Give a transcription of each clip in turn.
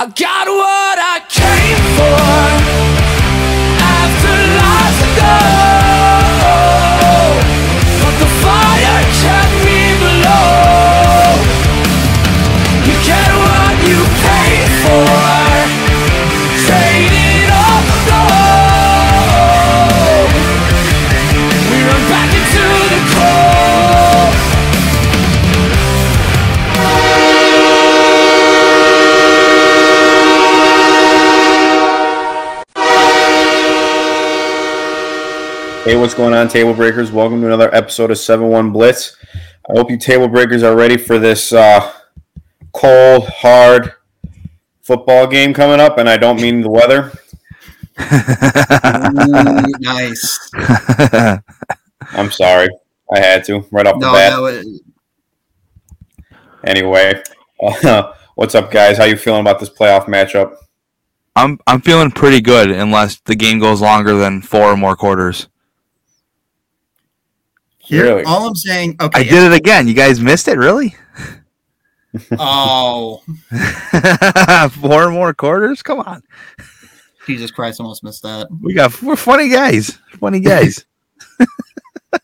I got what I came for Hey, what's going on, table breakers? Welcome to another episode of 7 1 Blitz. I hope you table breakers are ready for this uh, cold, hard football game coming up, and I don't mean the weather. Ooh, nice. I'm sorry. I had to right off the No, bat. that was Anyway, uh, what's up, guys? How you feeling about this playoff matchup? I'm I'm feeling pretty good unless the game goes longer than four or more quarters. Here. Really? All I'm saying, okay. I did it again. You guys missed it, really? Oh, four more quarters? Come on. Jesus Christ! Almost missed that. We got we're funny guys. Funny guys.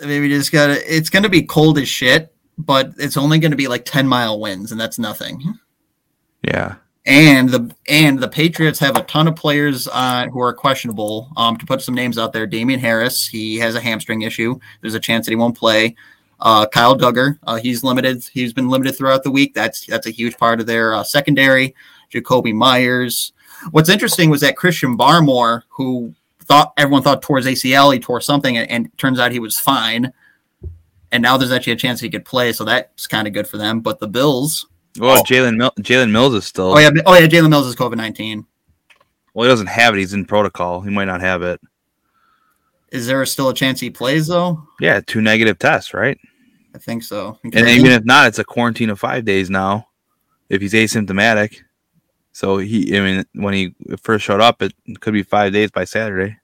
Maybe just gotta. It's gonna be cold as shit, but it's only gonna be like ten mile winds, and that's nothing. yeah. And the and the Patriots have a ton of players uh, who are questionable. Um, to put some names out there, Damien Harris, he has a hamstring issue. There's a chance that he won't play. Uh, Kyle Dugger, uh, he's limited. He's been limited throughout the week. That's that's a huge part of their uh, secondary. Jakobi Meyers. What's interesting was that Christian Barmore, who thought everyone thought tore his ACL, he tore something, and, and turns out he was fine. And now there's actually a chance he could play, so that's kind of good for them. But the Bills, Well, Oh. Jalen Mil- Jalen Mills is still. oh yeah, oh yeah, Jalen Mills is COVID nineteen. Well, he doesn't have it. He's in protocol. He might not have it. Is there still a chance he plays though? Yeah, two negative tests, right? I think so. Okay. And even if not, it's a quarantine of five days now. If he's asymptomatic, so he. I mean, when he first showed up, it could be five days by Saturday.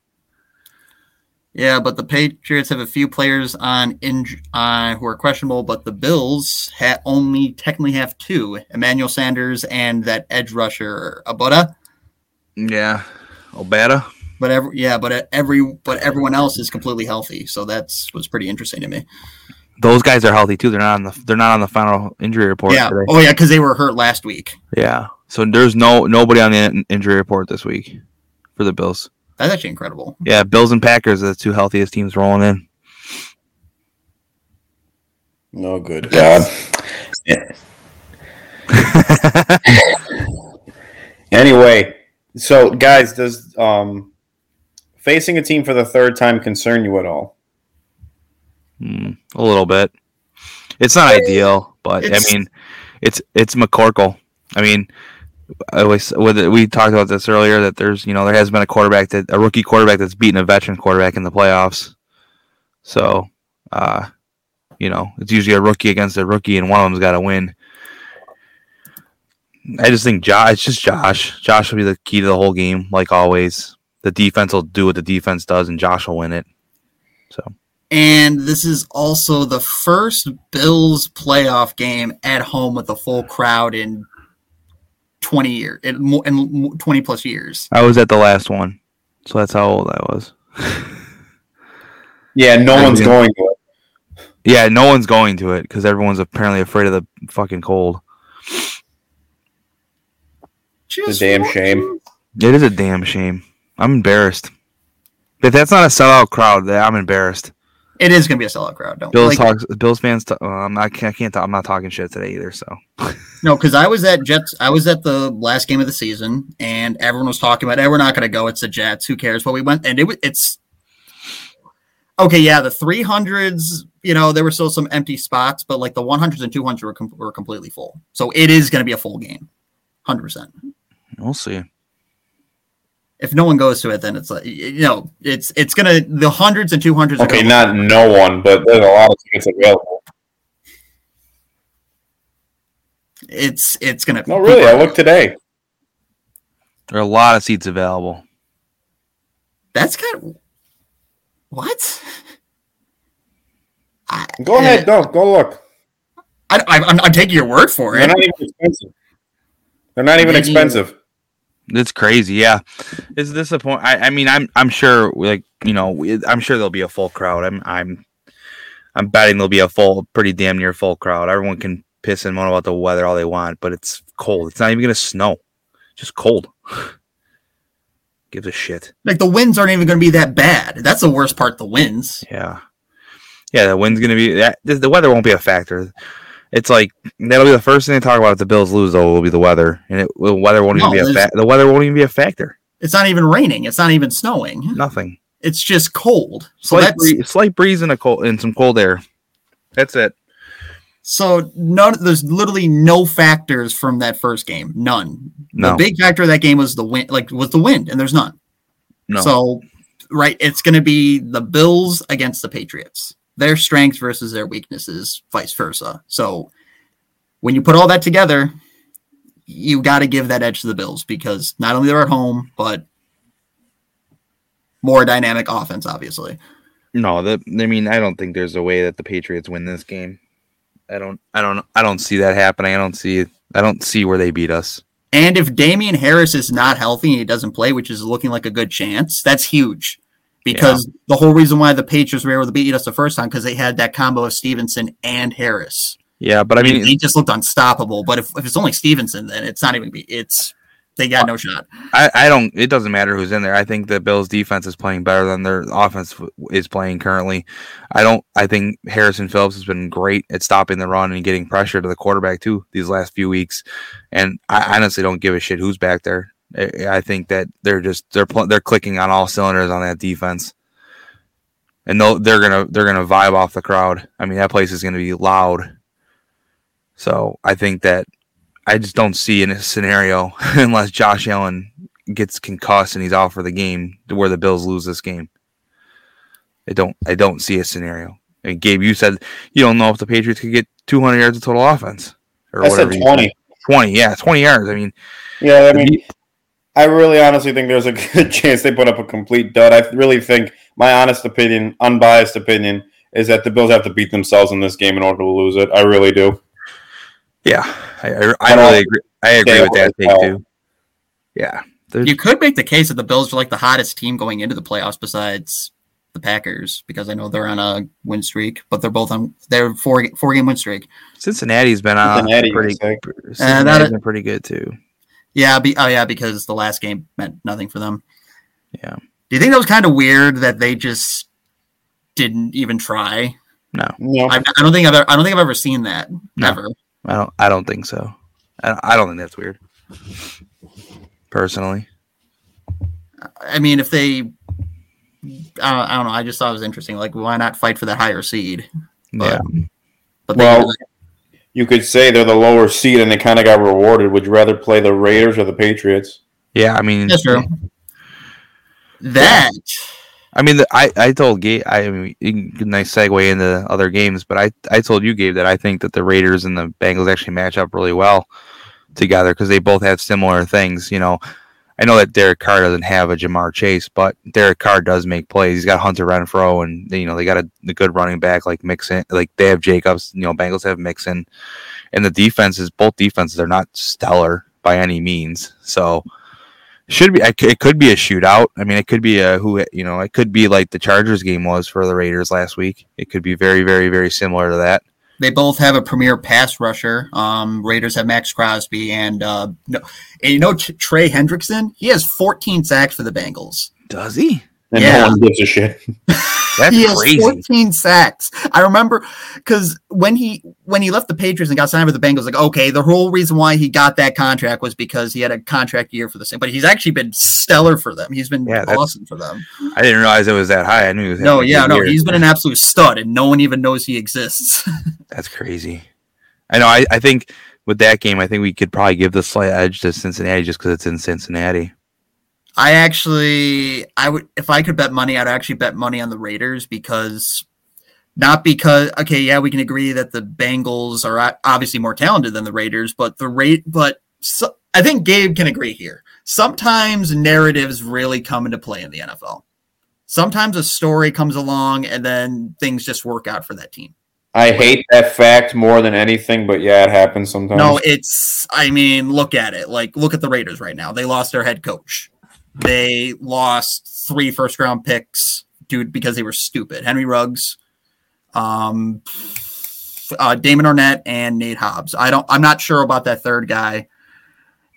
Yeah, but the Patriots have a few players on inj- uh, who are questionable, but the Bills ha- only technically have two: Emmanuel Sanders and that edge rusher Obada. Yeah, Obada. But every yeah, but every but everyone else is completely healthy, so that's was pretty interesting to me. Those guys are healthy too. They're not on the. They're not on the final injury report yeah. today. Oh yeah, because they were hurt last week. Yeah. So there's no nobody on the injury report this week for the Bills. That's actually incredible. Yeah, Bills and Packers are the two healthiest teams rolling in. No good God. anyway, so guys, does um, facing a team for the third time concern you at all? Mm, a little bit. It's not ideal, but It's- I mean, it's it's McCorkle. I mean, I always it, we talked about this earlier that there's you know there has been a quarterback that a rookie quarterback that's beaten a veteran quarterback in the playoffs. So, uh, you know, it's usually a rookie against a rookie, and one of them's got to win. I just think Josh. It's just Josh. Josh will be the key to the whole game, like always. The defense will do what the defense does, and Josh will win it. So. And this is also the first Bills playoff game at home with a full crowd in 20 years, in, mo- in 20 plus years. I was at the last one, so that's how old I was. Yeah, no I one's mean- going to it. Yeah, no one's going to it because everyone's apparently afraid of the fucking cold. It's a damn shame. It is a damn shame. I'm embarrassed. If that's not a sellout crowd, I'm embarrassed. It is going to be a sellout crowd. Don't Bills, like, talks, Bills fans. T- not, I can't. I can't talk, I'm not talking shit today either. So no, because I was at Jets. I was at the last game of the season, and everyone was talking about, "Hey, we're not going to go. It's the Jets. Who cares?" But we went, and it was. It's okay. Yeah, the 300s. You know, there were still some empty spots, but like the 100s and 200s were, com- were completely full. So it is going to be a full game, hundred percent. we'll see. If no one goes to it, then it's like you know, it's it's gonna the hundreds and two hundreds. Okay, are not no one, but there's a lot of tickets available. It's it's gonna. No, really, I looked today. There are a lot of seats available. That's kind of what. I, Go ahead, no, go look. I, I, I'm, I'm taking your word for it. They're not even expensive. They're not even Maybe- expensive. It's crazy, yeah. It's disappointing. I, I mean, I'm I'm sure, like you know, I'm sure there'll be a full crowd. I'm I'm I'm betting there'll be a full, pretty damn near full crowd. Everyone can piss and moan about the weather all they want, but it's cold. It's not even gonna snow. Just cold. Gives a shit. Like the winds aren't even going to be that bad. That's the worst part. The winds. Yeah, yeah. The wind's gonna be that. The weather won't be a factor. It's like that'll be the first thing they talk about if the Bills lose. Though will be the weather, and it, the weather won't No, even be a fa- the weather won't even be a factor. It's not even raining. It's not even snowing. Nothing. It's just cold. So Slight, that's breeze, slight breeze and a cold and some cold air. That's it. so none. There's literally no factors from that first game. None. No. The big factor of that game was the wind. Like was the wind, and there's none. No. So, right, it's going to be the Bills against the Patriots. Their strengths versus their weaknesses, vice versa. So, when you put all that together, you got to give that edge to the Bills because not only they're at home, but more dynamic offense, obviously. No, the, I mean, I don't think there's a way that the Patriots win this game. I don't, I don't, I don't see that happening. I don't see, I don't see where they beat us. And if Damien Harris is not healthy and he doesn't play, which is looking like a good chance, that's huge. Because the whole reason why the Patriots were able to beat us the first time because they had that combo of Stevenson and Harris. Yeah, but I mean, he just looked unstoppable. But if, if it's only Stevenson, then it's not even. Be, it's they got no shot. I, I don't. It doesn't matter who's in there. I think the Bills' defense is playing better than their offense is playing currently. I don't. I think Harrison Phillips has been great at stopping the run and getting pressure to the quarterback too these last few weeks. And I honestly don't give a shit who's back there. I, I think that they're just they're pl- they're clicking on all cylinders on that defense, and they'll, they're gonna they're gonna vibe off the crowd. I mean, that place is gonna be loud. So I think that I just don't see in a scenario unless Josh Allen gets concussed and he's out for the game where the Bills lose this game. I don't I don't see a scenario. And Gabe, you said you don't know if the Patriots could get 200 yards of total offense or I said whatever. you 20. 20, yeah, 20 yards. I mean, Yeah, I mean, I really honestly think there's a good chance they put up a complete dud. I really think, my honest opinion, unbiased opinion, is that the Bills have to beat themselves in this game in order to lose it. I really do. yeah, I, I, I I really agree. I agree with that take too. Yeah, There's- You could make the case that the Bills are like the hottest team going into the playoffs besides the Packers because I know they're on a win streak, but they're both on they're four four game win streak. Cincinnati's been on Cincinnati, pretty. you say. Uh, Cincinnati's been pretty good too. Yeah, be, oh yeah, because the last game meant nothing for them. Yeah. Do you think that was kind of weird that they just didn't even try? No. I, I don't think I've ever, I don't think I've ever seen that No. ever. I don't. I don't think so. I, I don't think that's weird. Personally, I mean, if they, I don't, I don't know. I just thought it was interesting. Like, why not fight for that higher seed? yeah. But- But they Well, did it. You could say they're the lower seed and they kind of got rewarded. Would you rather play the Raiders or the Patriots? Yeah, I mean, that's true. That I mean, the, I I told Gabe. I mean, nice segue into other games, but I I told you, Gabe, that I think that the Raiders and the Bengals actually match up really well together because they both have similar things. You know, I know that Derek Carr doesn't have a Ja'Marr Chase, but Derek Carr does make plays. He's got Hunter Renfrow, and you know they got a, a good running back like Mixon. Like they have Jacobs. You know, Bengals have Mixon, and the defenses, both defenses, are not stellar by any means. So should be it could be a shootout. I mean, it could be a who you know, it could be like the Chargers game was for the Raiders last week. It could be very, very, very similar to that. They both have a premier pass rusher. Um, Raiders have Maxx Crosby and uh, no, and you know T- Trey Hendrickson. He has 14 sacks for the Bengals. Does he? And Yeah. no one gives a shit. That's he has crazy. 14 sacks. I remember because when he when he left the Patriots and got signed with the Bengals, like okay, the whole reason why he got that contract was because he had a contract year for the same. But he's actually been stellar for them. He's been Yeah, awesome for them. I didn't realize it was that high. I knew he was. No, yeah, no, year. he's been an absolute stud, and no one even knows he exists. That's crazy. I know. I, I think with that game, I think we could probably give the slight edge to Cincinnati just because it's in Cincinnati. I actually, I would, if I could bet money, I'd actually bet money on the Raiders because, not because, okay, yeah, we can agree that the Bengals are obviously more talented than the Raiders, but the rate, but so, I think Gabe can agree here. Sometimes narratives really come into play in the NFL. Sometimes a story comes along and then things just work out for that team. I hate that fact more than anything, but yeah, it happens sometimes. No, it's. I mean, look at it. Like, look at the Raiders right now. They lost their head coach. They lost three first round picks, dude, because they were stupid. Henry Ruggs, um, uh, Damon Arnette, and Nate Hobbs. I don't. I'm not sure about that third guy.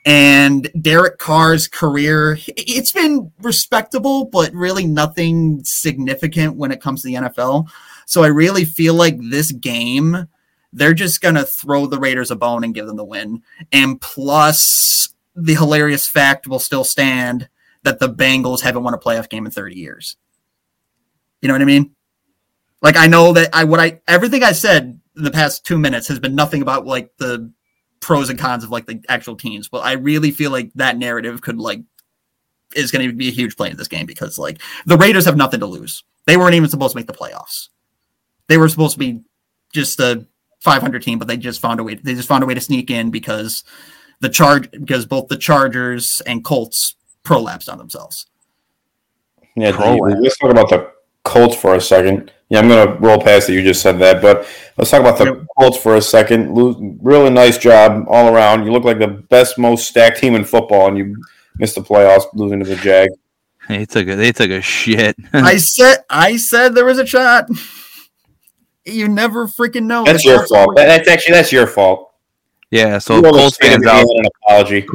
And Derek Carr's career, it's been respectable, but really nothing significant when it comes to the NFL. So I really feel like this game, they're just going to throw the Raiders a bone and give them the win. And plus, the hilarious fact will still stand that the Bengals haven't won a playoff game in 30 years. You know what I mean? Like I know that I what I everything I said in the past 2 minutes has been nothing about like the pros and cons of like the actual teams, but I really feel like that narrative could like is going to be a huge play in this game because like the Raiders have nothing to lose. They weren't even supposed to make the playoffs. They were supposed to be just a 500 team, but they just found a way. They just found a way to sneak in because the charge because both the Chargers and Colts prolapsed on themselves. Yeah, Prolapse. let's talk about the Colts for a second. Yeah, I'm gonna roll past it. You just said that, but let's talk about the Yep. Colts for a second. Really nice job all around. You look like the best, most stacked team in football, and you missed the playoffs, losing to the Jag. They took a they took a shit. I said I said there was a shot. You never freaking know. That's The your Colts fault. That- That's actually that's your fault. yeah, so You Colts fans out an apology.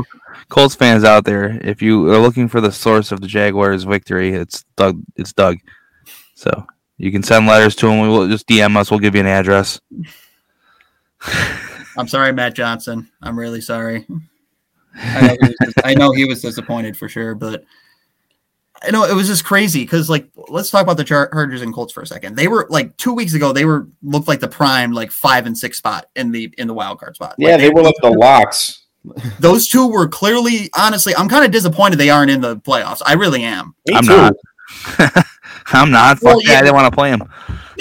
Colts fans out there, if you are looking for the source of the Jaguars' victory, it's Doug. It's Doug. So you can send letters to him. We'll just DM us. We'll give you an address. I'm sorry, Matt Johnson. I'm really sorry. I know, was, I know he was disappointed for sure, but I know it was just crazy because, like, let's talk about the Chargers and Colts for a second. They were like two weeks ago. They were looked like the prime, like five and six spot in the in the wild card spot. Like, Yeah, they were like the locks. those two were clearly, honestly, I'm kind of disappointed they aren't in the playoffs. I really am. Me I'm too. not. I'm not. Well, Fuck yeah, yeah. I didn't want to play him.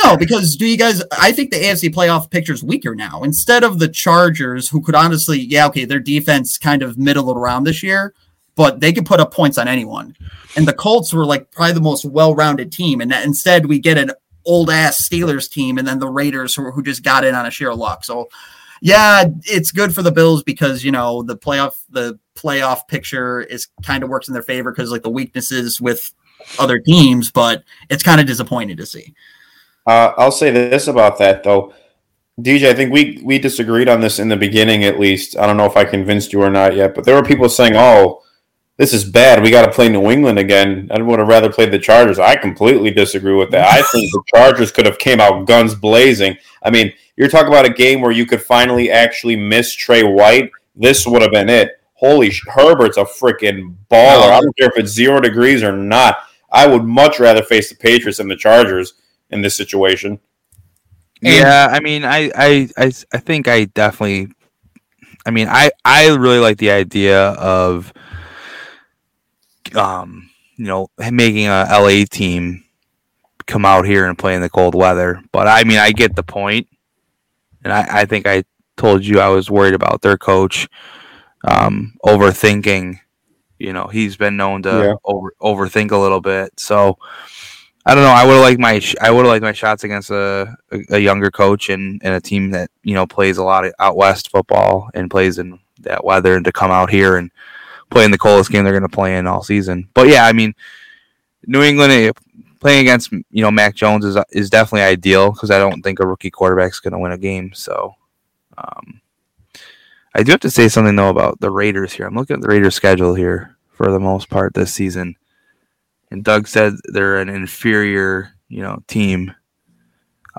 No, because do you guys? I think the AFC playoff picture's weaker now. Instead of the Chargers, who could honestly, yeah, okay, their defense kind of middle around this year, but they could put up points on anyone. And the Colts were like probably the most well-rounded team, and that instead we get an old ass Steelers team, and then the Raiders who, who just got in on a sheer luck. So, yeah, it's good for the Bills because you know the playoff the playoff picture is kind of works in their favor because like the weaknesses with other teams, but it's kind of disappointing to see. Uh, I'll say this about that though, DJ. I think we we disagreed on this in the beginning, at least. I don't know if I convinced you or not yet, but there were people saying, "Oh, this is bad. We got to play New England again. I would have rather played the Chargers." I completely disagree with that. I think the Chargers could have came out guns blazing. I mean, you're talking about a game where you could finally actually miss Trey White. This would have been it. Holy sh- Herbert's a freaking baller. I don't care if it's zero degrees or not. I would much rather face the Patriots than the Chargers in this situation. Yeah, I mean, I, I, I, I think I definitely. I mean, I, I really like the idea of, um, you know, making a LA team come out here and play in the cold weather. But I mean, I get the point, and I, I think I told you I was worried about their coach, um, overthinking. You know, he's been known to Yeah. over overthink a little bit, so. I don't know. I would have liked my I would have liked my shots against a, a, a younger coach and, and a team that you know plays a lot of out west football and plays in that weather and to come out here and play in the coldest game they're going to play in all season. But yeah, I mean, New England eh, playing against you know Mac Jones is is definitely ideal because I don't think a rookie quarterback's going to win a game. So, um, I do have to say something though about the Raiders here. I'm looking at the Raiders schedule here for the most part this season and Doug said they're an inferior, you know, team.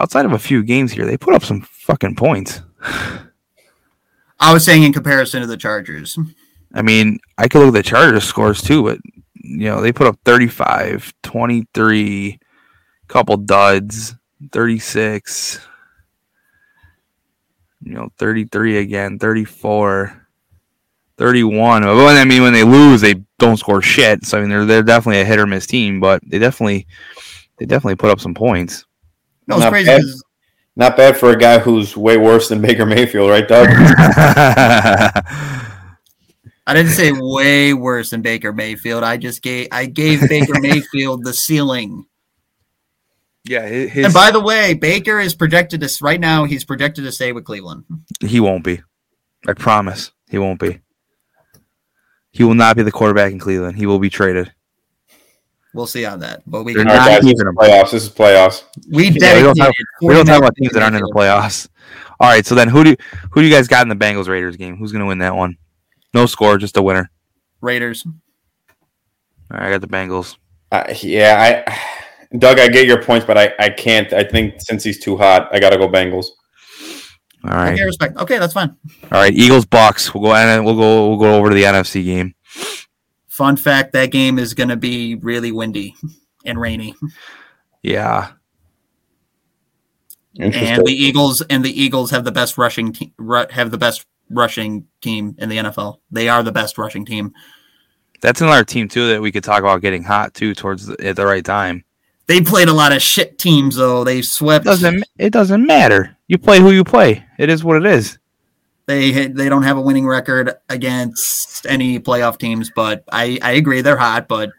Outside of a few games here, they put up some fucking points. I was saying in comparison to the Chargers. I mean, I could look at the Chargers scores too, but you know, they put up 35, 23, couple duds, 36, you know, 33 again, 34, 31. But when- I mean, when they lose, they don't score shit. So I mean, they're they're definitely a hit or miss team, but they definitely they definitely put up some points. No, it's Not crazy bad. 'cause- Not bad for a guy who's way worse than Baker Mayfield, right, Doug? I didn't say way worse than Baker Mayfield. I just gave I gave Baker Mayfield the ceiling. Yeah, his, And by the way, Baker is projected to right now. He's projected to stay with Cleveland. he won't be. I promise, he won't be. He will not be the quarterback in Cleveland. He will be traded. We'll see on that. But we They're All can, not guys, this keeping him. playoffs. This is playoffs. we Yeah, we don't talk- We don't talk about teams that aren't in the playoffs. All right, so then who do who do you guys got in the Bengals Raiders game? Who's going to win that one? No score, just a winner. Raiders. All right, I got the Bengals. Uh, yeah, I, Doug, I get your points, but I, I can't. I think since he's too hot, I got to go Bengals. All right, Okay, respect. Okay, that's fine. all right. Eagles Bucs. We'll go and we'll go we'll go over to the NFC game. Fun fact: that game is going to be really windy and rainy, Yeah, and the Eagles and the Eagles have the best rushing te- have the best rushing team in the NFL. They are the best rushing team. that's another team too that we could talk about getting hot too towards the, at the right time. They played a lot of shit teams though. They swept. doesn't it doesn't matter. You play who you play. It is what it is. They they don't have a winning record against any playoff teams, but I I agree they're hot, but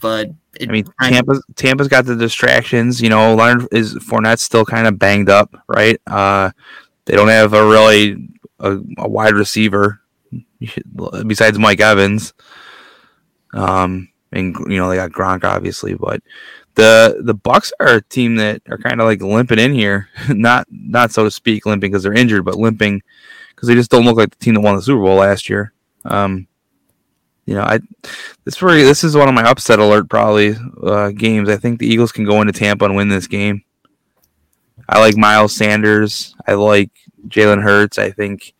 but it, I mean, Tampa's Tampa's got the distractions. You know, Leonard is Fournette's still kind of banged up, right? Uh, they don't have a really a, a wide receiver besides Mike Evans. Um, and you know they got Gronk obviously, but the the Bucs are a team that are kind of like limping in here, not not so to speak limping because they're injured, but limping because they just don't look like the team that won the Super Bowl last year. Um, you know, I this this is one of my upset alert probably uh, games. I think the Eagles can go into Tampa and win this game. I like Miles Sanders. I like Jalen Hurts. I think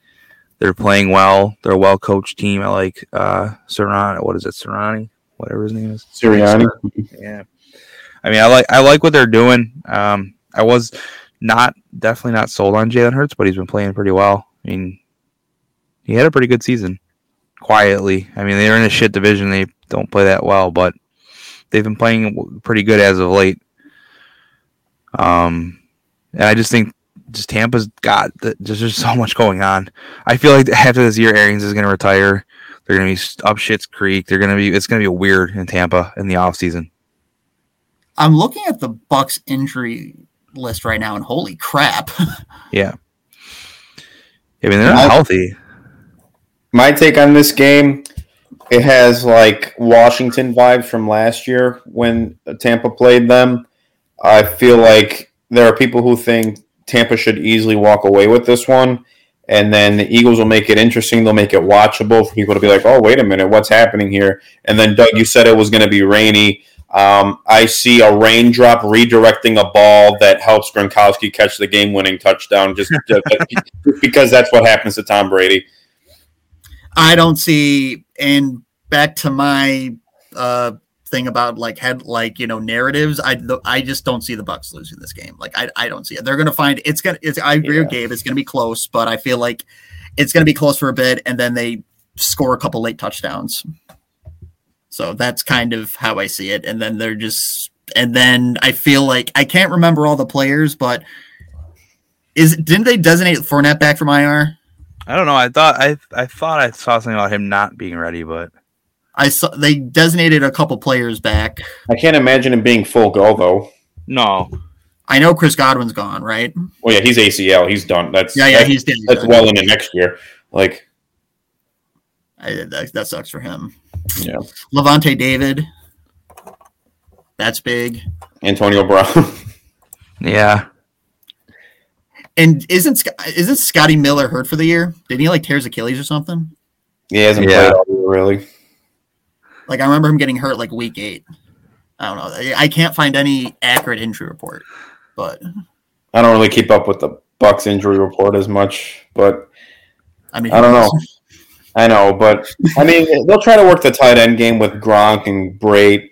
they're playing well. They're a well coached team. I like uh Serrani. What is it, Serrani? Whatever his name is. Sirianni. Yeah. I mean, I like I like what they're doing. Um, I was not definitely not sold on Jalen Hurts, but he's been playing pretty well. I mean, he had a pretty good season. Quietly, I mean, they're in a shit division. They don't play that well, but they've been playing pretty good as of late. Um, and I just think just Tampa's got the, just there's so much going on. I feel like after this year, Arians is going to retire. They're going to be up shit's creek. They're going to be it's going to be weird in Tampa in the off season. I'm looking at the Bucs injury list right now, and holy crap! Yeah. I mean, they're I- not healthy. My take on this game, it has like Washington vibes from last year when Tampa played them. I feel like there are people who think Tampa should easily walk away with this one, and then the Eagles will make it interesting. They'll make it watchable for people to be like, "Oh, wait a minute, what's happening here?" And then Doug, you said it was going to be rainy. Um, I see a raindrop redirecting a ball that helps Gronkowski catch the game-winning touchdown, just, just because that's what happens to Tom Brady. I don't see. And back to my uh, thing about like had like you know narratives. I I just don't see the Bucs losing this game. Like I, I don't see it. They're gonna find it's gonna. It's, I agree with Gabe. It's gonna be close, but I feel like it's gonna be close for a bit, and then they score a couple late touchdowns. So that's kind of how I see it. And then they're just, and then I feel like I can't remember all the players, but is didn't they designate Fournette back from IR? I don't know. I thought I I thought I saw something about him not being ready, but I saw they designated a couple players back. I can't imagine him being full go though. no. I know Chris Godwin's gone, right? Well, yeah, he's ACL. He's done. That's Yeah, yeah, that's, he's dead. that's well into next year. Like, I, that, that sucks for him. yeah, Lavonte David, that's big. Antonio Brown. Yeah. And isn't Sc- isn't Scotty Miller hurt for the year? Didn't he like tear his Achilles or something? he hasn't Yeah. played all year, really. Like I remember him getting hurt like week eight. I don't know. I- can't find any accurate injury report, but I don't really keep up with the Bucs injury report as much, but I mean, I don't know. I know, but I mean, they'll try to work the tight end game with Gronk and Brate,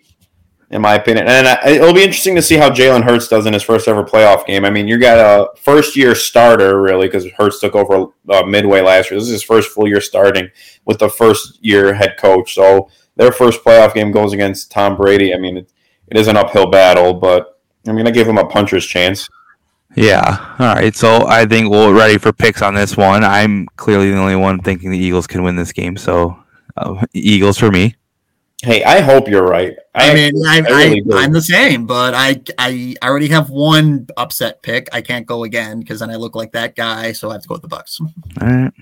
in my opinion. And I, it'll be interesting to see how Jalen Hurts does in his first ever playoff game. I mean, you got a first year starter, really, because Hurts took over uh, midway last year. This is his first full year starting with the first year head coach. So their first playoff game goes against Tom Brady. I mean, it, it is an uphill battle, but I mean, I give him a puncher's chance. Yeah. All right. So I think we're ready for picks on this one. I'm clearly the only one thinking the Eagles can win this game. So uh, Eagles for me. Hey, I hope you're right. I, mean, I, I really I, I'm the same, but I, I I already have one upset pick. I can't go again because then I look like that guy, so I have to go with the Bucs. All right.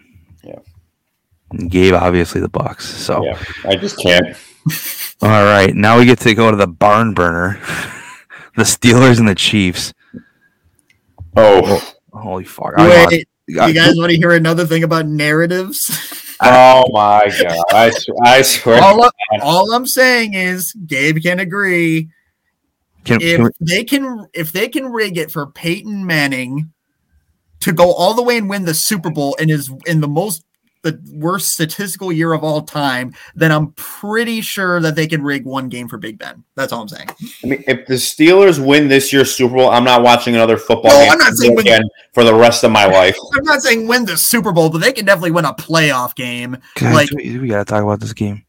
Yeah. Gabe, obviously the Bucs. So yeah, I just can't. all right, now we get to go to the barn burner, the Steelers and the Chiefs. Oh, oh Holy fuck! I want- Wait, you guys want to hear another thing about narratives? oh my god! I, s- I swear. all, I, all I'm saying is Gabe can agree can, if can they can if they can rig it for Peyton Manning to go all the way and win the Super Bowl in his in the most the worst statistical year of all time, then I'm pretty sure that they can rig one game for Big Ben. That's all I'm saying. I mean, if the Steelers win this year's Super Bowl, I'm not watching another football No, game I'm not saying win- again for the rest of my life. I'm not saying win the Super Bowl, but they can definitely win a playoff game. guys, like- we, we gotta talk about this game.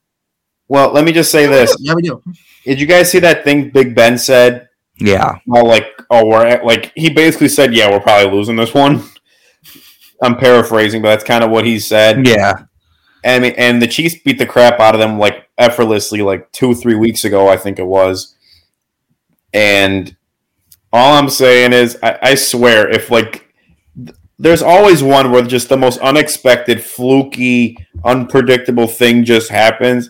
Well, let me just say this: Yeah, we do. Did you guys see that thing Big Ben said? Yeah, Oh, like, oh, we're at, like he basically said, yeah, we're probably losing this one. I'm paraphrasing, but that's kind of what he said. yeah. I mean, and the Chiefs beat the crap out of them like effortlessly, like two, three weeks ago, I think it was. And all I'm saying is, I, I swear, if like, th- there's always one where just the most unexpected, fluky, unpredictable thing just happens.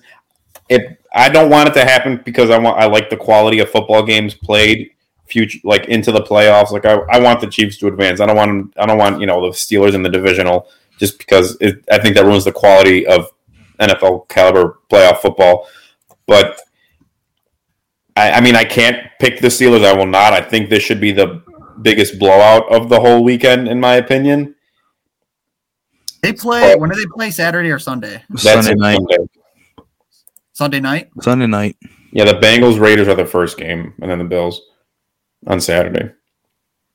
It, I don't want it to happen because I want, I like the quality of football games played, future, like into the playoffs. Like I, I want the Chiefs to advance. I don't want, 'em- I don't want, you know, the Steelers in the divisional just because it, I think that ruins the quality of NFL caliber playoff football. But I, I mean, I can't pick the Steelers. I will not. I think this should be the biggest blowout of the whole weekend, in my opinion. They play when do they play? Saturday or Sunday? That's Sunday night. Sunday. Sunday night. Sunday night. Yeah, the Bengals Raiders are the first game, and then the Bills on Saturday.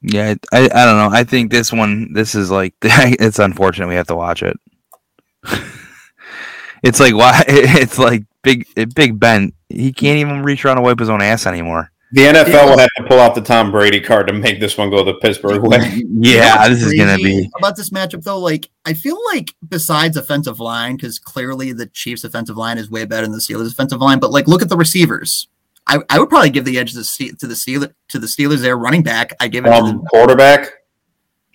Yeah, I, I don't know. I think this one, this is like, it's unfortunate we have to watch it. it's like why? It's like big, Big Ben. He can't even reach around and wipe his own ass anymore. The NFL will have to pull out the Tom Brady card to make this one go the Pittsburgh way. You know Yeah, this is gonna crazy be. about this matchup though. Like, I feel like besides offensive line, because clearly the Chiefs' offensive line is way better than the Steelers' offensive line. But like, look at the receivers. I, I would probably give the edge to the Ste- to the Steelers to the Steelers. There, running back. I give it Um, to quarterback.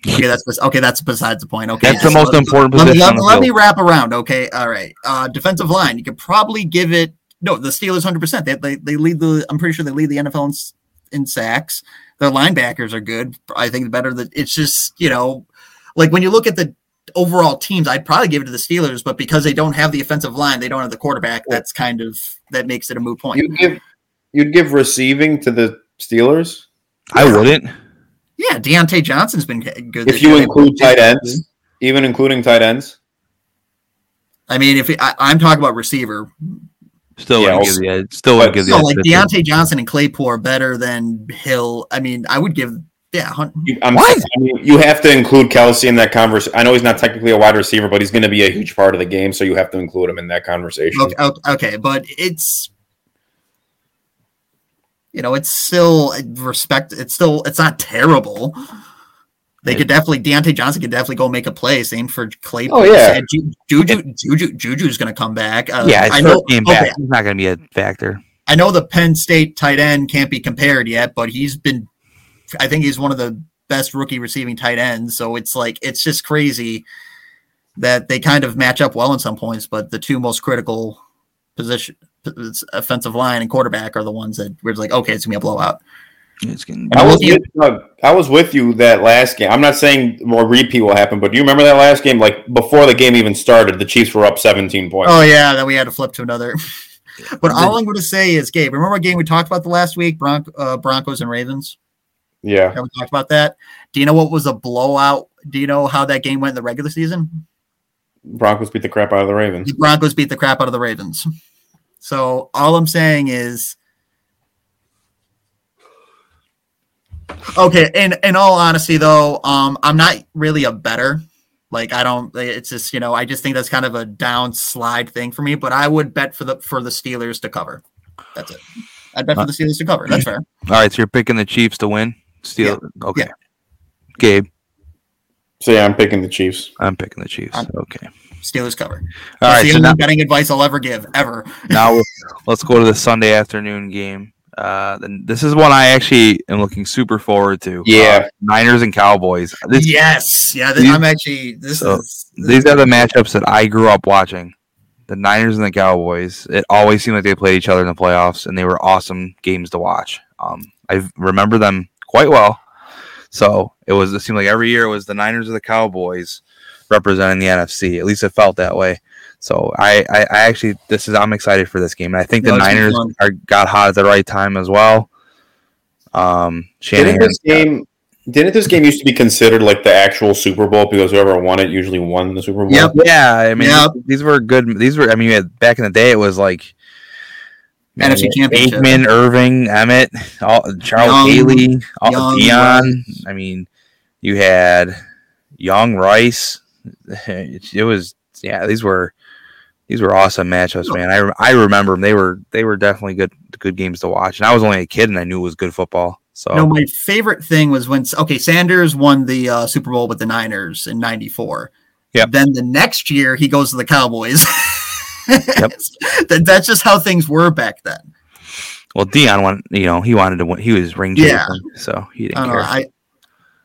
the, okay. That's okay. That's besides the point. Okay, That's the so most let- important Let, me- position let, on let me wrap around. Okay, all right. Uh, defensive line. You could probably give it. No, the Steelers hundred percent. They, they they lead the. I'm pretty sure they lead the NFL in, in sacks. Their linebackers are good. I think better that it's just you know, like when you look at the overall teams, I'd probably give it to the Steelers, but because they don't have the offensive line, they don't have the quarterback. That's kind of that makes it a moot point. You'd give you'd give receiving to the Steelers I wouldn't. yeah, Diontae Johnson's been good. if you year. include tight ends, even including tight ends. I mean, if it, I, I'm talking about receiver, Still Yeah, give the edge. Still wouldn't but- give the no, edge. like Diontae Johnson and Claypool are better than Hill. I mean, I would give yeah. hun- You, I'm, What? I mean, you have to include Kelce in that conversation. I know he's not technically a wide receiver, but he's going to be a huge part of the game, so you have to include him in that conversation. Okay, okay, okay, but it's you know it's still respect. It's still it's not terrible. They could definitely Diontae Johnson could definitely go make a play. Same for Claypool. Oh, yeah. And Ju- Juju Juju Juju's going to come back. Uh, yeah, I know. game okay, back, he's not going to be a factor. I know the Penn State tight end can't be compared yet, but he's been. I think he's one of the best rookie receiving tight ends. So it's like it's just crazy that they kind of match up well in some points, but the two most critical position, offensive line and quarterback, are the ones that we're like, okay, it's gonna be a blowout. It's gonna I was with Doug. I was with you that last game. I'm not saying more repeat will happen, but do you remember that last game? Like before the game even started, the Chiefs were up 17 points. Oh yeah, then we had to flip to another. but all I'm going to say is, Gabe, remember what game we talked about the last week? Bronc- uh, Broncos and Ravens. yeah, Have we talked about that? Do you know what was a blowout? Do you know how that game went in the regular season? Broncos beat the crap out of the Ravens. the Broncos beat the crap out of the Ravens. So all I'm saying is, okay. In in all honesty, though, um, I'm not really a better. Like I don't. It's just you know I just think that's kind of a down slide thing for me. But I would bet for the for the Steelers to cover. That's it. I'd bet for the Steelers to cover. That's fair. All right, so you're picking the Chiefs to win. Steel. Okay. Yeah. Gabe, So yeah, I'm picking the Chiefs. I'm picking the Chiefs. I'm- okay. Steelers cover. All That's right, the so only now, betting advice I'll ever give ever. now let's go to the Sunday afternoon game. Uh, this is one I actually am looking super forward to. Yeah. Uh, Niners and Cowboys. This, yes, yeah. This, These- I'm actually this so, is These are the matchups that I grew up watching. The Niners and the Cowboys. It always seemed like they played each other in the playoffs, and they were awesome games to watch. Um, I remember them quite well. So it was. It seemed like every year it was the Niners or the Cowboys representing the NFC. At least it felt that way. So I, I, I actually, this is. I'm excited for this game, and I think the No, it's Niners are got hot at the right time as well. Um, Didn't this game? Didn't this game used to be considered like the actual Super Bowl because whoever won it usually won the Super Bowl? Yep. Yeah, I mean, Yep. these were good. These were, I mean, had, back in the day, it was like man, NFC Championship. Aikman, Irvin, Emmitt, all, Charles Young, Haley, all, Young, Deion. I mean, you had Young Rice. It, it was, yeah, these were these were awesome matchups, man. I, I remember them. They were they were definitely good good games to watch. And I was only a kid, and I knew it was good football. So No, my favorite thing was when okay, Sanders won the uh, Super Bowl with the Niners in '94. Yep. Then the next year he goes to the Cowboys. Yep. that, that's just how things were back then. well, Deion wanted, you know, he wanted to win. He was ring Yeah. chasing, so he didn't care. I,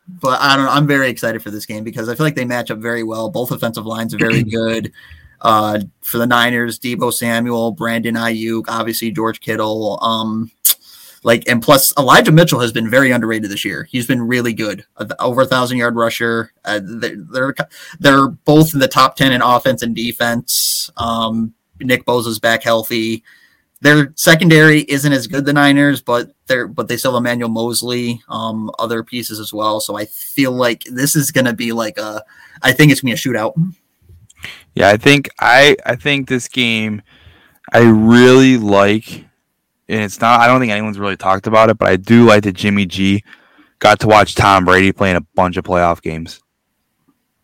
but I don't know. I'm very excited for this game because I feel like they match up very well. Both offensive lines are very good. Uh, for the Niners, Deebo Samuel, Brandon Aiyuk, obviously George Kittle. Um, like and plus Elijah Mitchell has been very underrated this year. He's been really good, over a thousand yard rusher. Uh, they're, they're they're both in the top ten in offense and defense. Um, Nick Bosa's back healthy. Their secondary isn't as good the Niners, but they're but they still have Emmanuel Moseley, um, other pieces as well. So I feel like this is gonna be like a I think it's gonna be a shootout. Yeah, I think I I think this game I really like and it's not I don't think anyone's really talked about it, but I do like that Jimmy G got to watch Tom Brady playing a bunch of playoff games.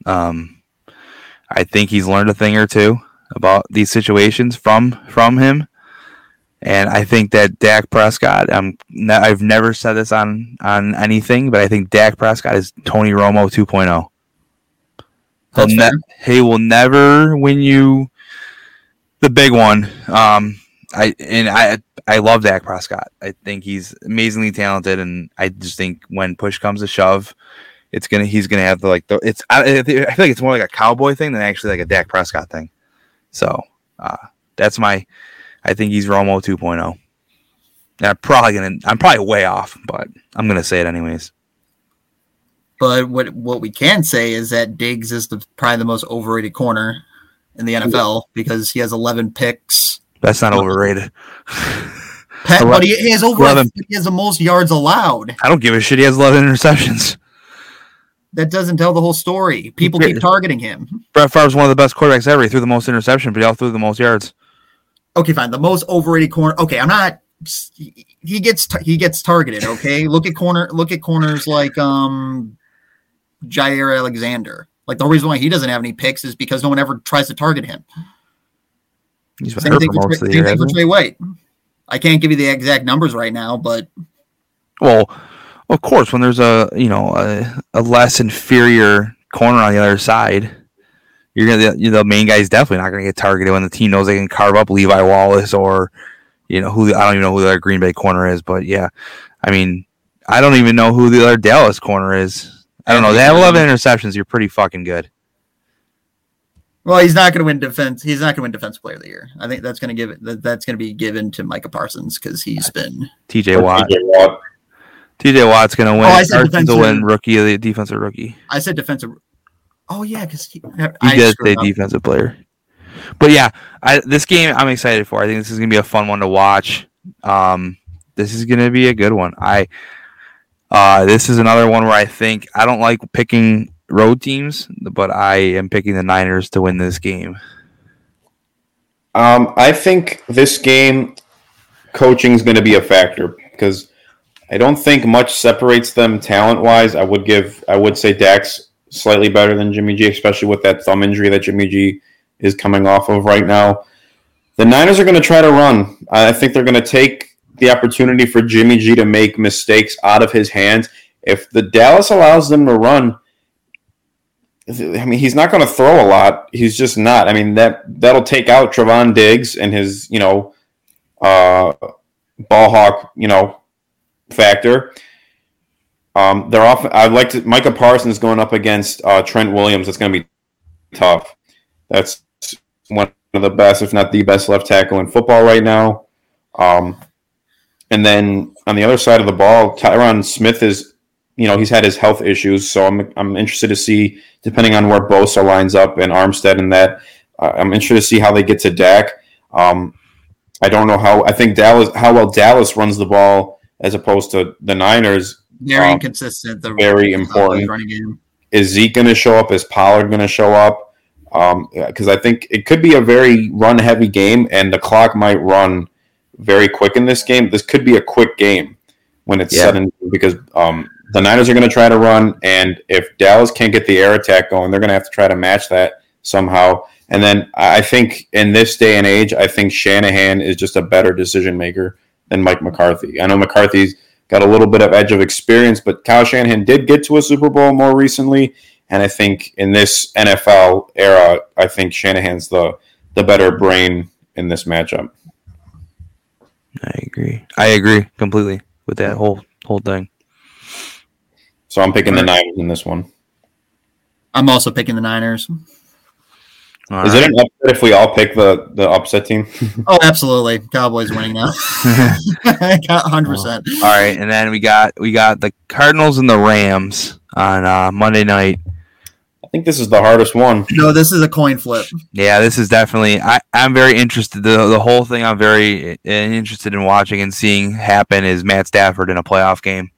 Um I think he's learned a thing or two about these situations from from him. And I think that Dak Prescott, um, I've never said this on on anything, but I think Dak Prescott is Tony Romo oh. 2.0. He'll ne- he will never win you the big one. Um, I and I I love Dak Prescott. I think he's amazingly talented, and I just think when push comes to shove, it's gonna he's gonna have the like the it's I, I feel like it's more like a cowboy thing than actually like a Dak Prescott thing. So uh, that's my I think he's Romo 2.0. I'm probably gonna I'm probably way off, but I'm gonna say it anyways. But what what we can say is that Diggs is the probably the most overrated corner in the NFL because he has 11 picks. That's not overrated. Pe- but he, he has over 11. he has the most yards allowed. I don't give a shit. He has 11 interceptions. That doesn't tell the whole story. People keep targeting him. Brett Favre's one of the best quarterbacks ever. He threw the most interception, but he also threw the most yards. Okay, fine. The most overrated corner. Okay, I'm not. He gets he gets targeted. Okay, look at corner. Look at corners like um, Jaire Alexander. Like the reason why he doesn't have any picks is because no one ever tries to target him. He's Same thing for for, most Trey, same year. thing for? Trey White. I can't give you the exact numbers right now, but Well, of course, when there's a you know a, a less inferior corner on the other side, you're gonna the, the main guy's definitely not gonna get targeted when the team knows they can carve up Levi Wallace or you know who I don't even know who the other Green Bay corner is, but yeah, I mean I don't even know who the other Dallas corner is. I don't know. They have 11 interceptions. You're pretty fucking good. well, he's not going to win defense. He's not going to win defense player of the year. I think that's going to give it. That, that's going to be given to Micah Parsons because he's been. TJ Watt. TJ Watt. TJ Watt's gonna oh, win. Oh, I said Parsons will defensive- win rookie of the defensive rookie. I said defensive. Oh yeah, because he, You I did screwed say up. defensive player. But yeah, I, this game I'm excited for. I think this is gonna be a fun one to watch. Um, this is gonna be a good one. I uh, this is another one where I think I don't like picking road teams, but I am picking the Niners to win this game. Um, I think this game coaching is going to be a factor because I don't think much separates them talent wise. I would give I would say Dax slightly better than Jimmy G, especially with that thumb injury that Jimmy G is coming off of right now. The Niners are going to try to run. I think they're going to take the opportunity for Jimmy G to make mistakes out of his hands. If the Dallas allows them to run, I mean, he's not going to throw a lot. He's just not. I mean that that'll take out Trevon Diggs and his you know uh, ball hawk you know factor. Um, they're off. I'd like to. Micah Parsons going up against uh, Trent Williams. That's going to be tough. That's one of the best, if not the best, left tackle in football right now. Um, and then on the other side of the ball, Tyron Smith is, you know, he's had his health issues, so I'm I'm interested to see, depending on where Bosa lines up and Armstead and that, uh, I'm interested to see how they get to Dak. Um, I don't know how. I think Dallas, how well Dallas runs the ball as opposed to the Niners. Very Um, inconsistent. The very important. running game. Is Zeke going to show up? Is Pollard going to show up? Because I think it could be a very run-heavy game, and the clock might run very quick in this game. This could be a quick game when it's Yeah. set in because um, the Niners are going to try to run, and if Dallas can't get the air attack going, they're going to have to try to match that somehow. And then I I think in this day and age, I think Shanahan is just a better decision maker than Mike McCarthy. I know McCarthy's got a little bit of edge of experience, but Kyle Shanahan did get to a Super Bowl more recently, and I think in this NFL era, I think Shanahan's the the better brain in this matchup. I agree. I agree completely with that whole whole thing. So I'm picking the Niners in this one. I'm also picking the Niners. All Is right. it an upset if we all pick the the upset team? Oh, absolutely. Cowboys winning now. Hundred percent. All right, and then we got we got the Cardinals and the Rams on uh, Monday night. I think this is the hardest one. No, this is a coin flip. Yeah, this is definitely. I I'm very interested. The the whole thing I'm very uh, interested in watching and seeing happen is Matt Stafford in a playoff game.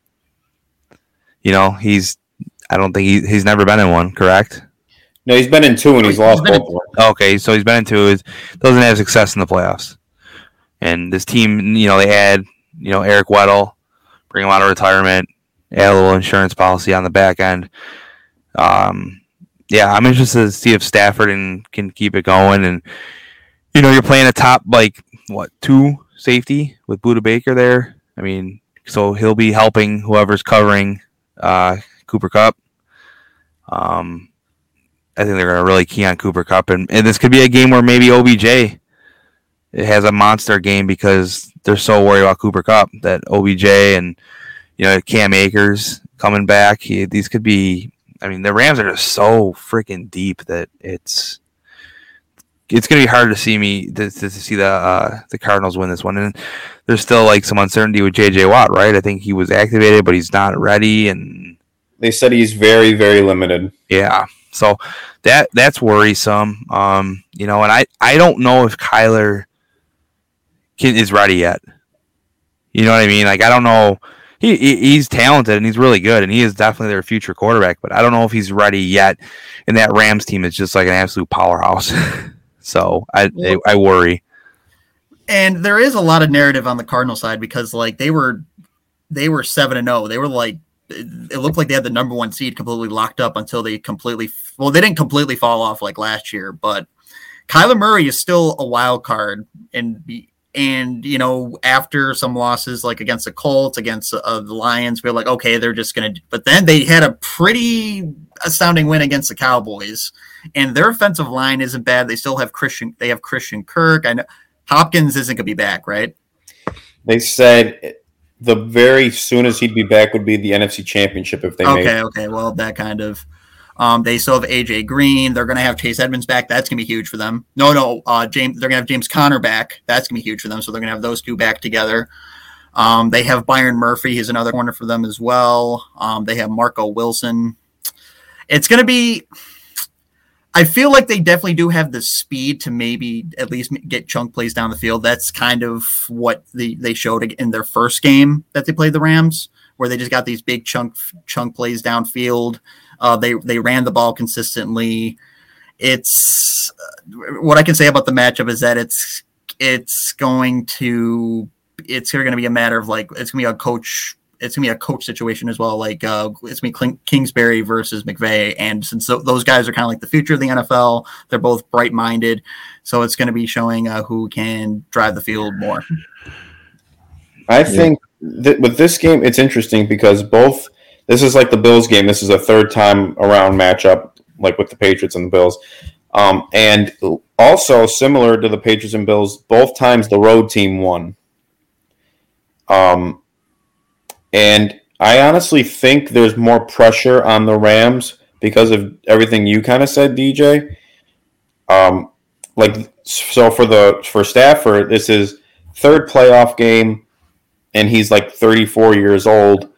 You know, he's. I don't think he, he's never been in one. Correct. No, he's been in two and he's He's lost in- both. Okay, so he's been in two. Is doesn't have success in the playoffs. And this team, you know, they had you know Eric Weddle, bring him out of retirement, add a little insurance policy on the back end. Um, yeah, I'm interested to see if Stafford and can keep it going. And you know, you're playing a top like what two safety with Budda Baker there. I mean, so he'll be helping whoever's covering uh, Cooper Kupp. Um, I think they're going to really key on Cooper Kupp, and, and this could be a game where maybe OBJ has a monster game because they're so worried about Cooper Kupp that OBJ and you know Cam Akers coming back. He, these could be. I mean, the Rams are just so freaking deep that it's it's going to be hard to see me to, to, to see the uh, the Cardinals win this one. And there's still like some uncertainty with JJ Watt, right? I think he was activated, but he's not ready, and They said he's very, very limited. yeah. So that that's worrisome. Um, you know, and I I don't know if Kyler can, is ready yet. You know what I mean? Like I don't know. He, he he's talented and he's really good and he is definitely their future quarterback. But I don't know if he's ready yet. And that Rams team is just like an absolute powerhouse. so I I, I worry. And there is a lot of narrative on the Cardinal side because like they were they were seven and zero. They were like it looked like they had the number one seed completely locked up until they completely well they didn't completely fall off like last year, but Kyler Murray is still a wild card and and you know after some losses like against the Colts against uh, the Lions we are like okay they're just gonna but then they had a pretty astounding win against the Cowboys and their offensive line isn't bad. They still have Christian they have Christian Kirk. I know Hopkins isn't gonna be back right? They said the very soonest he'd be back would be the NFC Championship if they made okay okay well that kind of um, they still have AJ Green. They're going to have Chase Edmonds back. That's going to be huge for them. No, no, uh, James. They're going to have James Conner back. That's going to be huge for them. So they're going to have those two back together. Um, they have Byron Murphy. He's another corner for them as well. Um, they have Marco Wilson. It's going to be. I feel like they definitely do have the speed to maybe at least get chunk plays down the field. That's kind of what the, they showed in their first game that they played the Rams, where they just got these big chunk chunk plays downfield. Uh, they they ran the ball consistently. It's what I can say about the matchup is that it's it's going to it's going to be a matter of like it's going to be a coach it's going to be a coach situation as well. Like uh, it's going to be Kingsbury versus McVay, and since th- those guys are kind of like the future of the NFL, they're both bright minded. So it's going to be showing uh, who can drive the field more. I think that with this game, it's interesting because both. This is like the Bills game. This is a third time around matchup like with the Patriots and the Bills. Um, and also similar to the Patriots and Bills, both times the road team won. Um, and I honestly think there's more pressure on the Rams because of everything you kind of said, DJ. Um, like so for the for Stafford, this is third playoff game, and he's like 34 years old,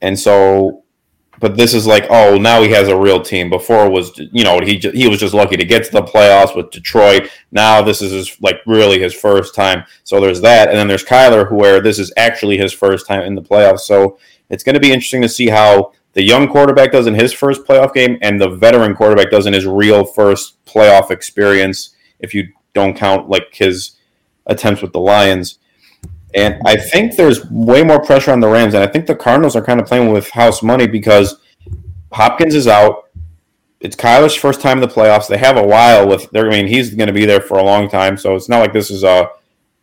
and so. But this is like, oh, now he has a real team. Before was, you know, he he was just lucky to get to the playoffs with Detroit. Now this is his like really his first time. So there's that, and then there's Kyler, who where this is actually his first time in the playoffs. So it's going to be interesting to see how the young quarterback does in his first playoff game and the veteran quarterback does in his real first playoff experience if you don't count like his attempts with the Lions. And I think there's way more pressure on the Rams, and I think the Cardinals are kind of playing with house money because Hopkins is out. It's Kyler's first time in the playoffs. They have a while with. I mean, he's going to be there for a long time, so it's not like this is a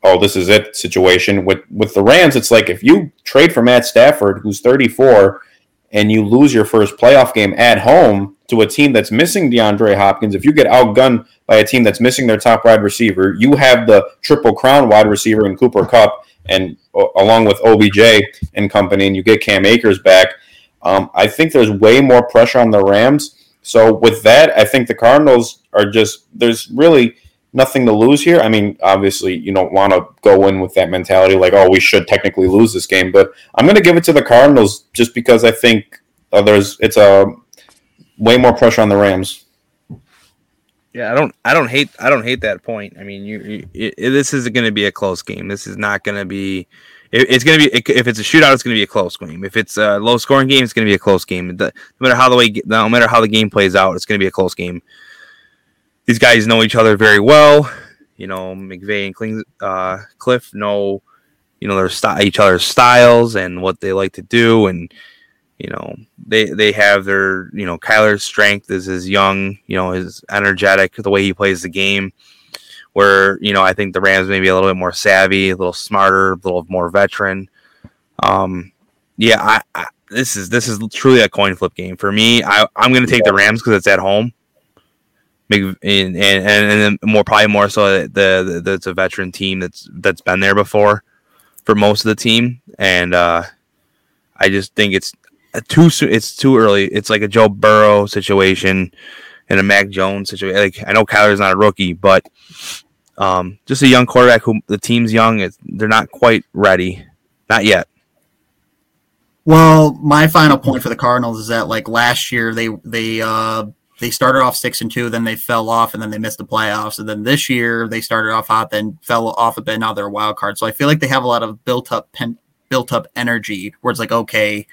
oh this is it situation. With with the Rams, it's like if you trade for Matt Stafford, who's 34, and you lose your first playoff game at home to a team that's missing DeAndre Hopkins, if you get outgunned by a team that's missing their top wide receiver, you have the triple crown wide receiver in Cooper Kupp, and uh, along with OBJ and company, and you get Cam Akers back. Um, I think there's way more pressure on the Rams. So with that, I think the Cardinals are just there's really nothing to lose here. I mean, obviously, you don't want to go in with that mentality like, oh, we should technically lose this game, but I'm going to give it to the Cardinals just because I think uh, there's it's a way more pressure on the Rams. Yeah, I don't, I don't hate, I don't hate that point. I mean, you, you it, this is going to be a close game. This is not going to be. It, it's going to be if it's a shootout, it's going to be a close game. If it's a low scoring game, it's going to be a close game. no matter how the way, no matter how the game plays out, it's going to be a close game. These guys know each other very well. You know, McVay and Kling, uh, Kliff know, you know, their st- each other's styles and what they like to do, and you know they they have their you know Kyler's strength is his young you know his energetic the way he plays the game where you know I think the Rams may be a little bit more savvy a little smarter a little more veteran. Um yeah I, I this is this is truly a coin flip game for me. I I'm gonna take the Rams because it's at home. And, and and more probably more so the, the it's a veteran team that's that's been there before for most of the team. And uh I just think it's too soon. It's too early. It's like a Joe Burrow situation and a Mac Jones situation. Like I know Kyler's not a rookie, but um, just a young quarterback who the team's young. It's, they're not quite ready, not yet. Well, my final point for the Cardinals is that like last year they they uh, they started off six and two, then they fell off, and then they missed the playoffs, and then this year they started off hot, then fell off a bit. Now they're a wild card, so I feel like they have a lot of built up pen, built up energy where it's like okay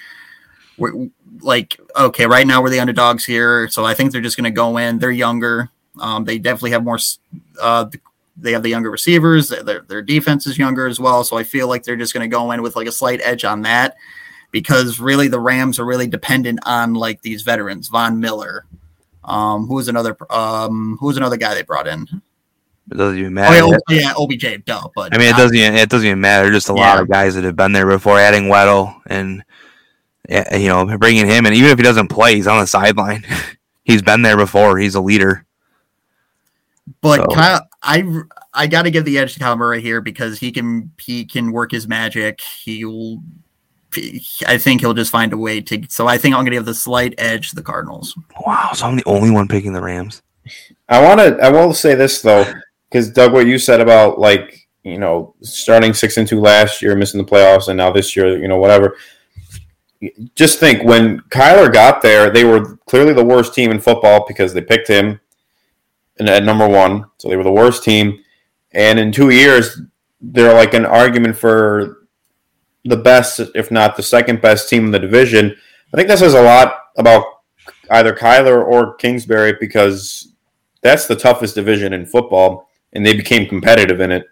we're like okay right now we're the underdogs here so i think they're just going to go in they're younger um, they definitely have more uh, they have the younger receivers their, their defense is younger as well so i feel like they're just going to go in with like a slight edge on that because really the rams are really dependent on like these veterans von miller um, who was another um, who was another guy they brought in it doesn't even matter. Oh, yeah, OBJ, duh. But I mean, it doesn't. Even, it doesn't even matter. Just a yeah. lot of guys that have been there before. Adding Weddle and you know, bringing him, and even if he doesn't play, he's on the sideline. he's been there before. He's a leader. But so. Kyle, I I got to give the edge to Kyle Murray here because he can he can work his magic. He'll I think he'll just find a way to. So I think I'm going to give the slight edge to the Cardinals. Wow, so I'm the only one picking the Rams. I want to. I will say this though, because Doug, what you said about like you know starting six and two last year, missing the playoffs, and now this year, you know whatever just think when Kyler got there, they were clearly the worst team in football because they picked him at number one. So they were the worst team. And in two years, they're like an argument for the best, if not the second best team in the division. I think that says a lot about either Kyler or Kingsbury because that's the toughest division in football, and they became competitive in it.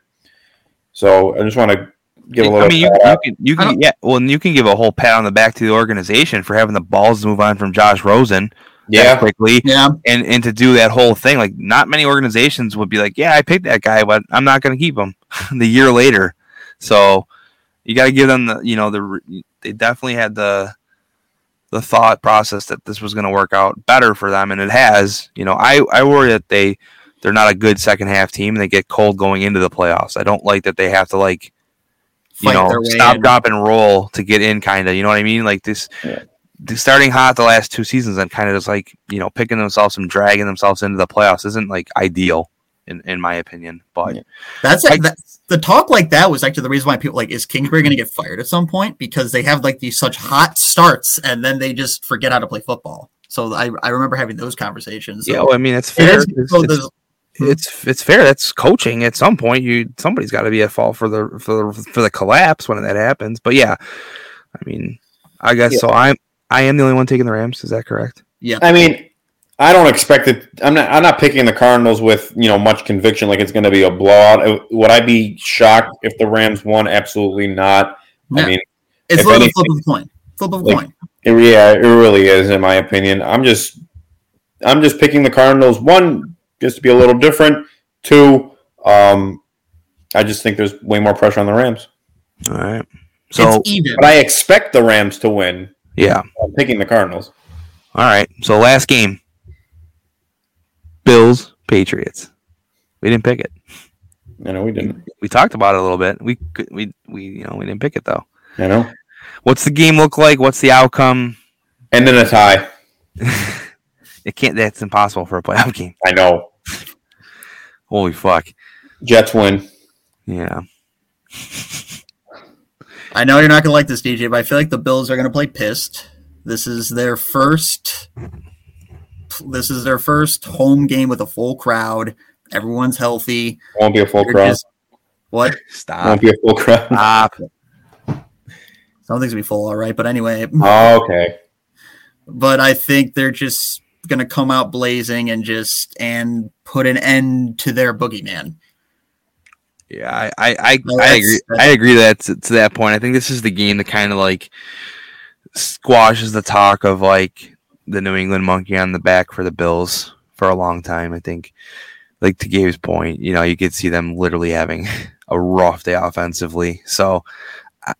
So I just want to give a little. I mean, you, you, can, you can, yeah. Well, you can give a whole pat on the back to the organization for having the balls to move on from Josh Rosen. Yeah, quickly. Yeah, and and to do that whole thing, like not many organizations would be like, yeah, I picked that guy, but I'm not going to keep him the year later. So you got to give them the, you know, the they definitely had the the thought process that this was going to work out better for them, and it has. You know, I I worry that they they're not a good second half team. and They get cold going into the playoffs. I don't like that they have to like you know stop, in. drop, and roll to get in. Kind of, you know what I mean? Like this. Yeah. the Starting hot the last two seasons and kind of just like you know picking themselves and dragging themselves into the playoffs isn't like ideal in, in my opinion. But Yeah. That's, I- that's the talk like that was actually the reason why people like is Kingsbury going to get fired at some point because they have like these such hot starts and then they just forget how to play football. So I, I remember having those conversations. So yeah, well, I mean it's fair. is- It's- so it's- there's- it's it's fair. That's coaching. At some point, you somebody's got to be at fault for the for the for the collapse when that happens. But yeah, I mean, I guess Yeah. so. I'm I am the only one taking the Rams. Is that correct? yeah, I mean, I don't expect it. I'm not. I'm not picking the Cardinals with you know much conviction, like it's going to be a blowout. Uh, Would I be shocked if the Rams won? Absolutely not. Yeah. I mean, it's if a little flip of a coin. Flip of a Like- coin. it, yeah, it really is, in my opinion. I'm just, I'm just picking the Cardinals. One, just to be a little different. Two, um, I just think there's way more pressure on the Rams. All right. So it's even. But I expect the Rams to win. yeah. I'm picking the Cardinals. All right. So last game, Bills Patriots. We didn't pick it. I know we didn't. We talked about it a little bit. We could- we we you know we didn't pick it though. I know. What's the game look like? What's the outcome? And then a tie. It can't. That's impossible for a playoff game. I know. Holy fuck. Jets win. Yeah. I know you're not going to like this, DJ, but I feel like the Bills are going to play pissed. This is their first. This is their first home game with a full crowd. Everyone's healthy. Won't be a full They're crowd. just- what? Stop. Won't be a full crowd. Stop. Something's gonna be full, all right. But anyway, Oh, okay. but I think they're just gonna come out blazing and just and put an end to their boogeyman. Yeah, I I, I, No, I agree. that's- I agree that to, to that point. I think this is the game that kind of like squashes the talk of like the New England monkey on the back for the Bills for a long time. I think, like to Gabe's point, you know, you could see them literally having a rough day offensively. So I,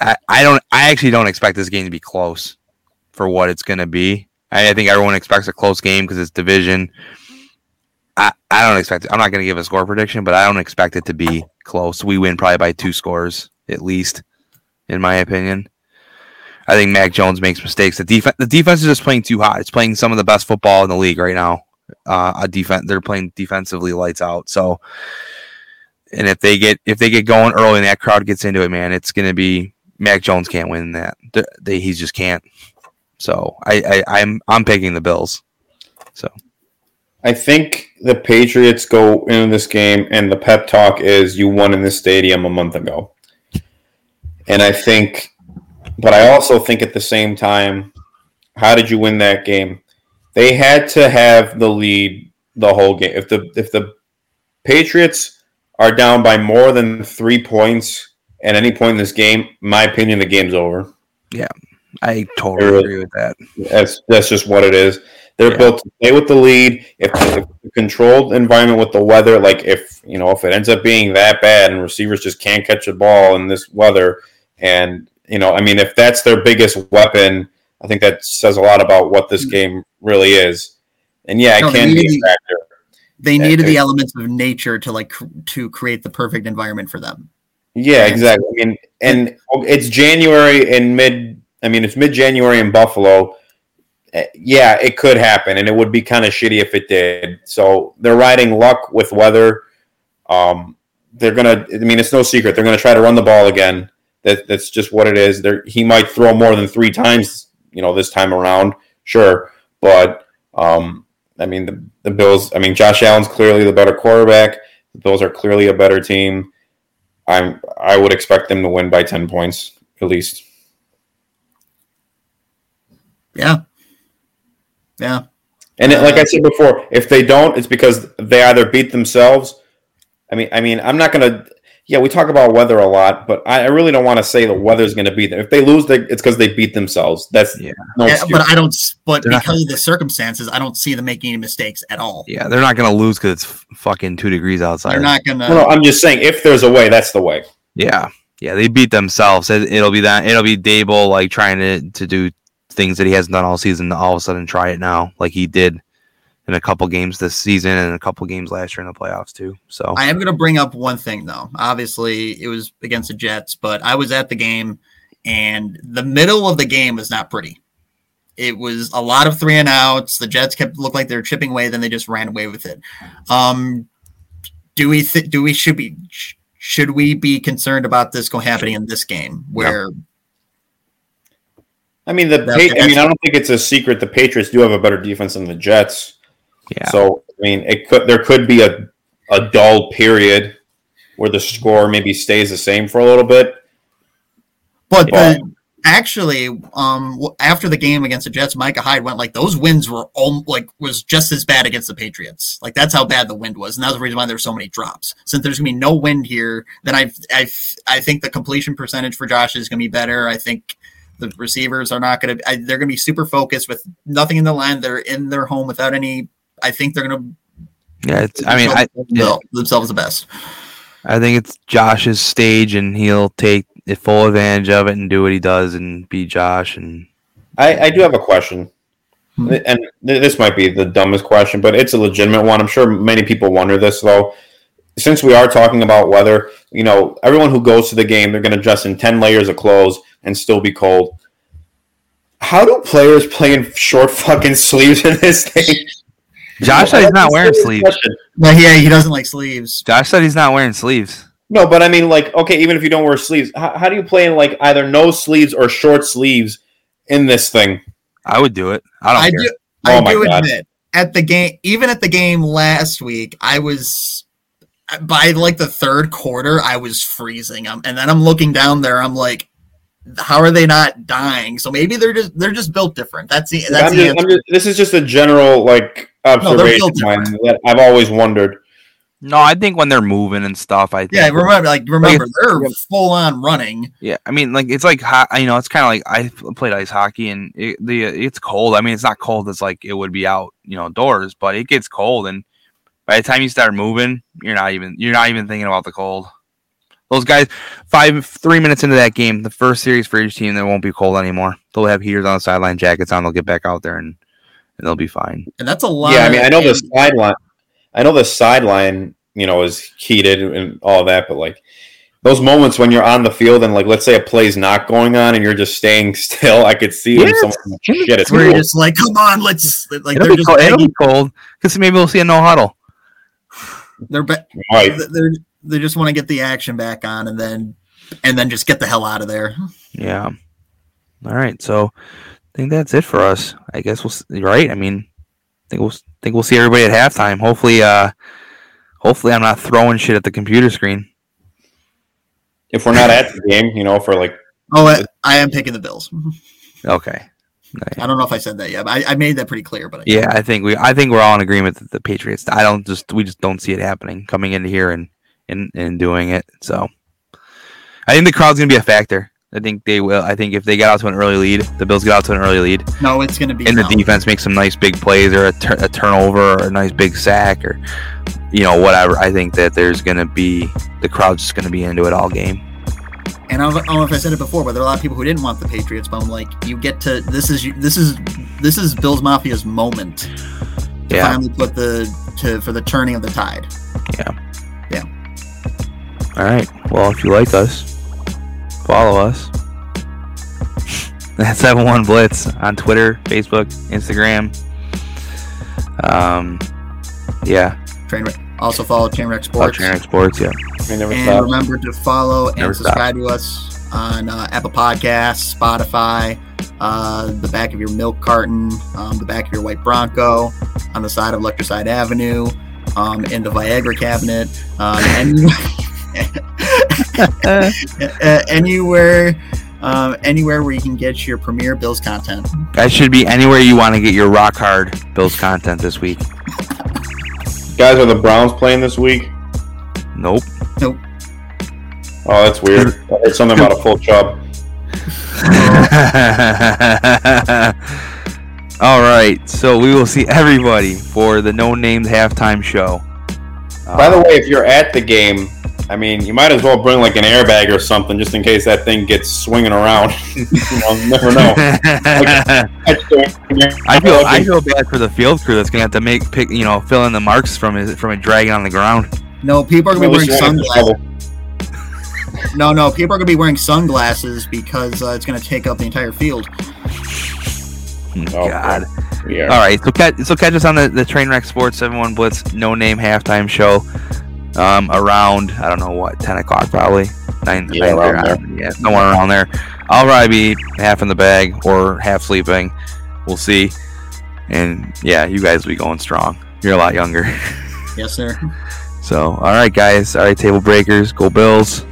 I, I don't. I actually don't expect this game to be close for what it's going to be. I, I think everyone expects a close game because it's division. I, I don't expect it. I'm not going to give a score prediction, but I don't expect it to be close. We win probably by two scores at least, in my opinion. I think Mac Jones makes mistakes. The defense, the defense is just playing too hot. It's playing some of the best football in the league right now. Uh, a defense, they're playing defensively lights out. So, and if they get if they get going early and that crowd gets into it, man, it's going to be Mac Jones can't win that. They, they, he just can't. So I, I I'm I'm picking the Bills. So I think the Patriots go into this game, and the pep talk is you won in this stadium a month ago. And I think, but I also think at the same time, how did you win that game? They had to have the lead the whole game. If the if the Patriots are down by more than three points at any point in this game, my opinion, the game's over. I totally Really? agree with that. That's that's just what it is. They're Yeah. built to stay with the lead. If, the controlled environment with the weather, like if you know, if it ends up being that bad and receivers just can't catch a ball in this weather, and you know, I mean, if that's their biggest weapon, I think that says a lot about what this mm. game really is. And yeah, it No, they can be a factor. They needed the elements of nature to like cr- to create the perfect environment for them. Yeah, exactly. I mean, and oh, it's January in mid. I mean, it's mid January in Buffalo. Uh, Yeah, it could happen, and it would be kind of shitty if it did. So they're riding luck with weather. Um, they're gonna. I mean, it's no secret they're gonna try to run the ball again. That that's just what it is. There, he might throw more than three times. You know, this time around, sure, but um, I mean, the the Bills. I mean, Josh Allen's clearly the better quarterback. The Bills are clearly a better team. I'm I would expect them to win by ten points at least. Yeah, yeah. And it, like I uh, said before, if they don't, it's because they either beat themselves. I mean, I mean, I'm not gonna. Yeah, we talk about weather a lot, but I, I really don't want to say the weather's going to beat them. If they lose, they, it's because they beat themselves. That's Yeah. no Yeah, excuse. but I don't. But They're not- because of the circumstances, I don't see them making any mistakes at all. Yeah, they're not going to lose because it's fucking two degrees outside. They're not gonna. no, no, I'm just saying, if there's a way, that's the way. Yeah, yeah, they beat themselves. It, it'll be that. It'll be Daboll like trying to to do things that he hasn't done all season to all of a sudden try it now, like he did in a couple games this season and a couple games last year in the playoffs too. So I am going to bring up one thing though. Obviously, it was against the Jets, but I was at the game, and the middle of the game was not pretty. It was a lot of three and outs. The Jets kept looked like they were chipping away, then they just ran away with it. Um, do we th- do we should be should we be concerned about this going happening in this game where I mean, the Pa- I mean, I don't think it's a secret. The Patriots do have a better defense than the Jets. yeah, So I mean, it could there could be a a dull period where the score maybe stays the same for a little bit. But Yeah. the, actually, um, after the game against the Jets, Micah Hyde went like those wins were all, like was just as bad against the Patriots. Like that's how bad the wind was, and that's the reason why there's so many drops. Since there's gonna be no wind here, then I I I think the completion percentage for Josh is gonna be better. I think the receivers are not gonna they're gonna be super focused with nothing in the line. They're in their home without any. I think they're gonna. yeah. It's, I mean, I themselves- themselves the best. I think it's Josh's stage, and he'll take full advantage of it and do what he does and be Josh. And I, I do have a question, Hmm. and this might be the dumbest question, but it's a legitimate one. I'm sure many people wonder this though. Since we are talking about weather, you know, everyone who goes to the game, they're going to dress in ten layers of clothes and still be cold. How do players play in short fucking sleeves in this thing? Josh said he's not wearing sleeves. question. But yeah, he doesn't like sleeves. Josh said he's not wearing sleeves. No, but I mean, like, okay, even if you don't wear sleeves, how, how do you play in like either no sleeves or short sleeves in this thing? I would do it. I don't I care. do. Oh I my do God. admit at the game, even at the game last week, I was by like the third quarter, I was freezing. Um, and then I'm looking down there, I'm like, how are they not dying? So maybe they're just they're just built different. That's the that's I'm the just, answer. I'm just, this is just a general like observation built of mine that I've always wondered. No, I think when they're moving and stuff, I think. yeah, remember like remember it's- they're full on running. Yeah, I mean, like it's like ho- you know, it's kind of like I played ice hockey and it, the it's cold. I mean, it's not cold as like it would be out, you know, doors, but it gets cold, and by the time you start moving, you're not even you're not even thinking about the cold. Those guys, five three minutes into that game, the first series for each team, they won't be cold anymore. They'll have heaters on the sideline, jackets on. They'll get back out there and, and they'll be fine. And that's a lot. Yeah, I mean, I know the sideline. I know the sideline, you know, is heated and all that, but like those moments when you're on the field and like, let's say a play's not going on and you're just staying still, I could see them. Yes. Someone, shit, it's where you're just like, come on, let's like It'll they're be, just cold. It'll be cold because maybe we'll see a no huddle. they're be- Right. they're they just want to get the action back on and then and then just get the hell out of there. Yeah. All right. So I think that's it for us. I guess we'll s- right. I mean, I think we'll think we'll see everybody at halftime. Hopefully, uh, hopefully I'm not throwing shit at the computer screen. If we're not at the game, you know, for like, Oh, I, I am picking the Bills. Okay. I don't know if I said that yet, but I, I made that pretty clear. But I, Yeah, I think we I think we're all in agreement that the Patriots. I don't just we just don't see it happening coming into here and and and doing it. So I think the crowd's gonna be a factor. I think they will. I think if they get out to an early lead, the Bills get out to an early lead, no, it's going to be and the no. defense makes some nice big plays or a, tur- a turnover or a nice big sack or you know whatever. I think that there's gonna be the crowd's just gonna be into it all game. And I don't, know if I said it before, but there are a lot of people who didn't want the Patriots. But I'm like, you get to this is this is this is Bills Mafia's moment to Yeah, finally put the to for the turning of the tide. All right. Well, if you like us, follow us. That's Seven One Blitz on Twitter, Facebook, Instagram. Um, yeah, Trainwreck. Also follow Trainwreck Sports. Sports. Generic Sports. Yeah. we never And stop. remember to follow Never and subscribe to us on uh, Apple Podcasts, Spotify, uh, the back of your milk carton, um, the back of your white Bronco, on the side of Electricide Avenue, um, in the Viagra cabinet, um, and uh, anywhere, um, anywhere where you can get your premier Bills content. That should be anywhere you want to get your rock hard Bills content this week. Guys, are the Browns playing this week? Nope. Nope. Oh, that's weird. I heard something about a full chub. All right. So we will see everybody for the no named halftime show. By the way, if you're at the game, I mean, you might as well bring like an airbag or something just in case that thing gets swinging around. you know, you never know. I feel I feel bad for the field crew that's gonna have to make pick you know fill in the marks from his from a dragon on the ground. No, people are gonna be wearing this one is sunglasses. No, no, people are gonna be wearing sunglasses because uh, it's gonna take up the entire field. Oh, God. We are. All right, so catch so catch us on the the Trainwreck Sports Seven One Blitz No Name halftime show. Um, around I don't know what ten o'clock probably nine Yeah, nine- around there. yeah somewhere around there. I'll probably be half in the bag or half sleeping. We'll see. And yeah, you guys will be going strong. You're a lot younger. Yes, sir. So all right, guys. All right, table breakers. Go Bills.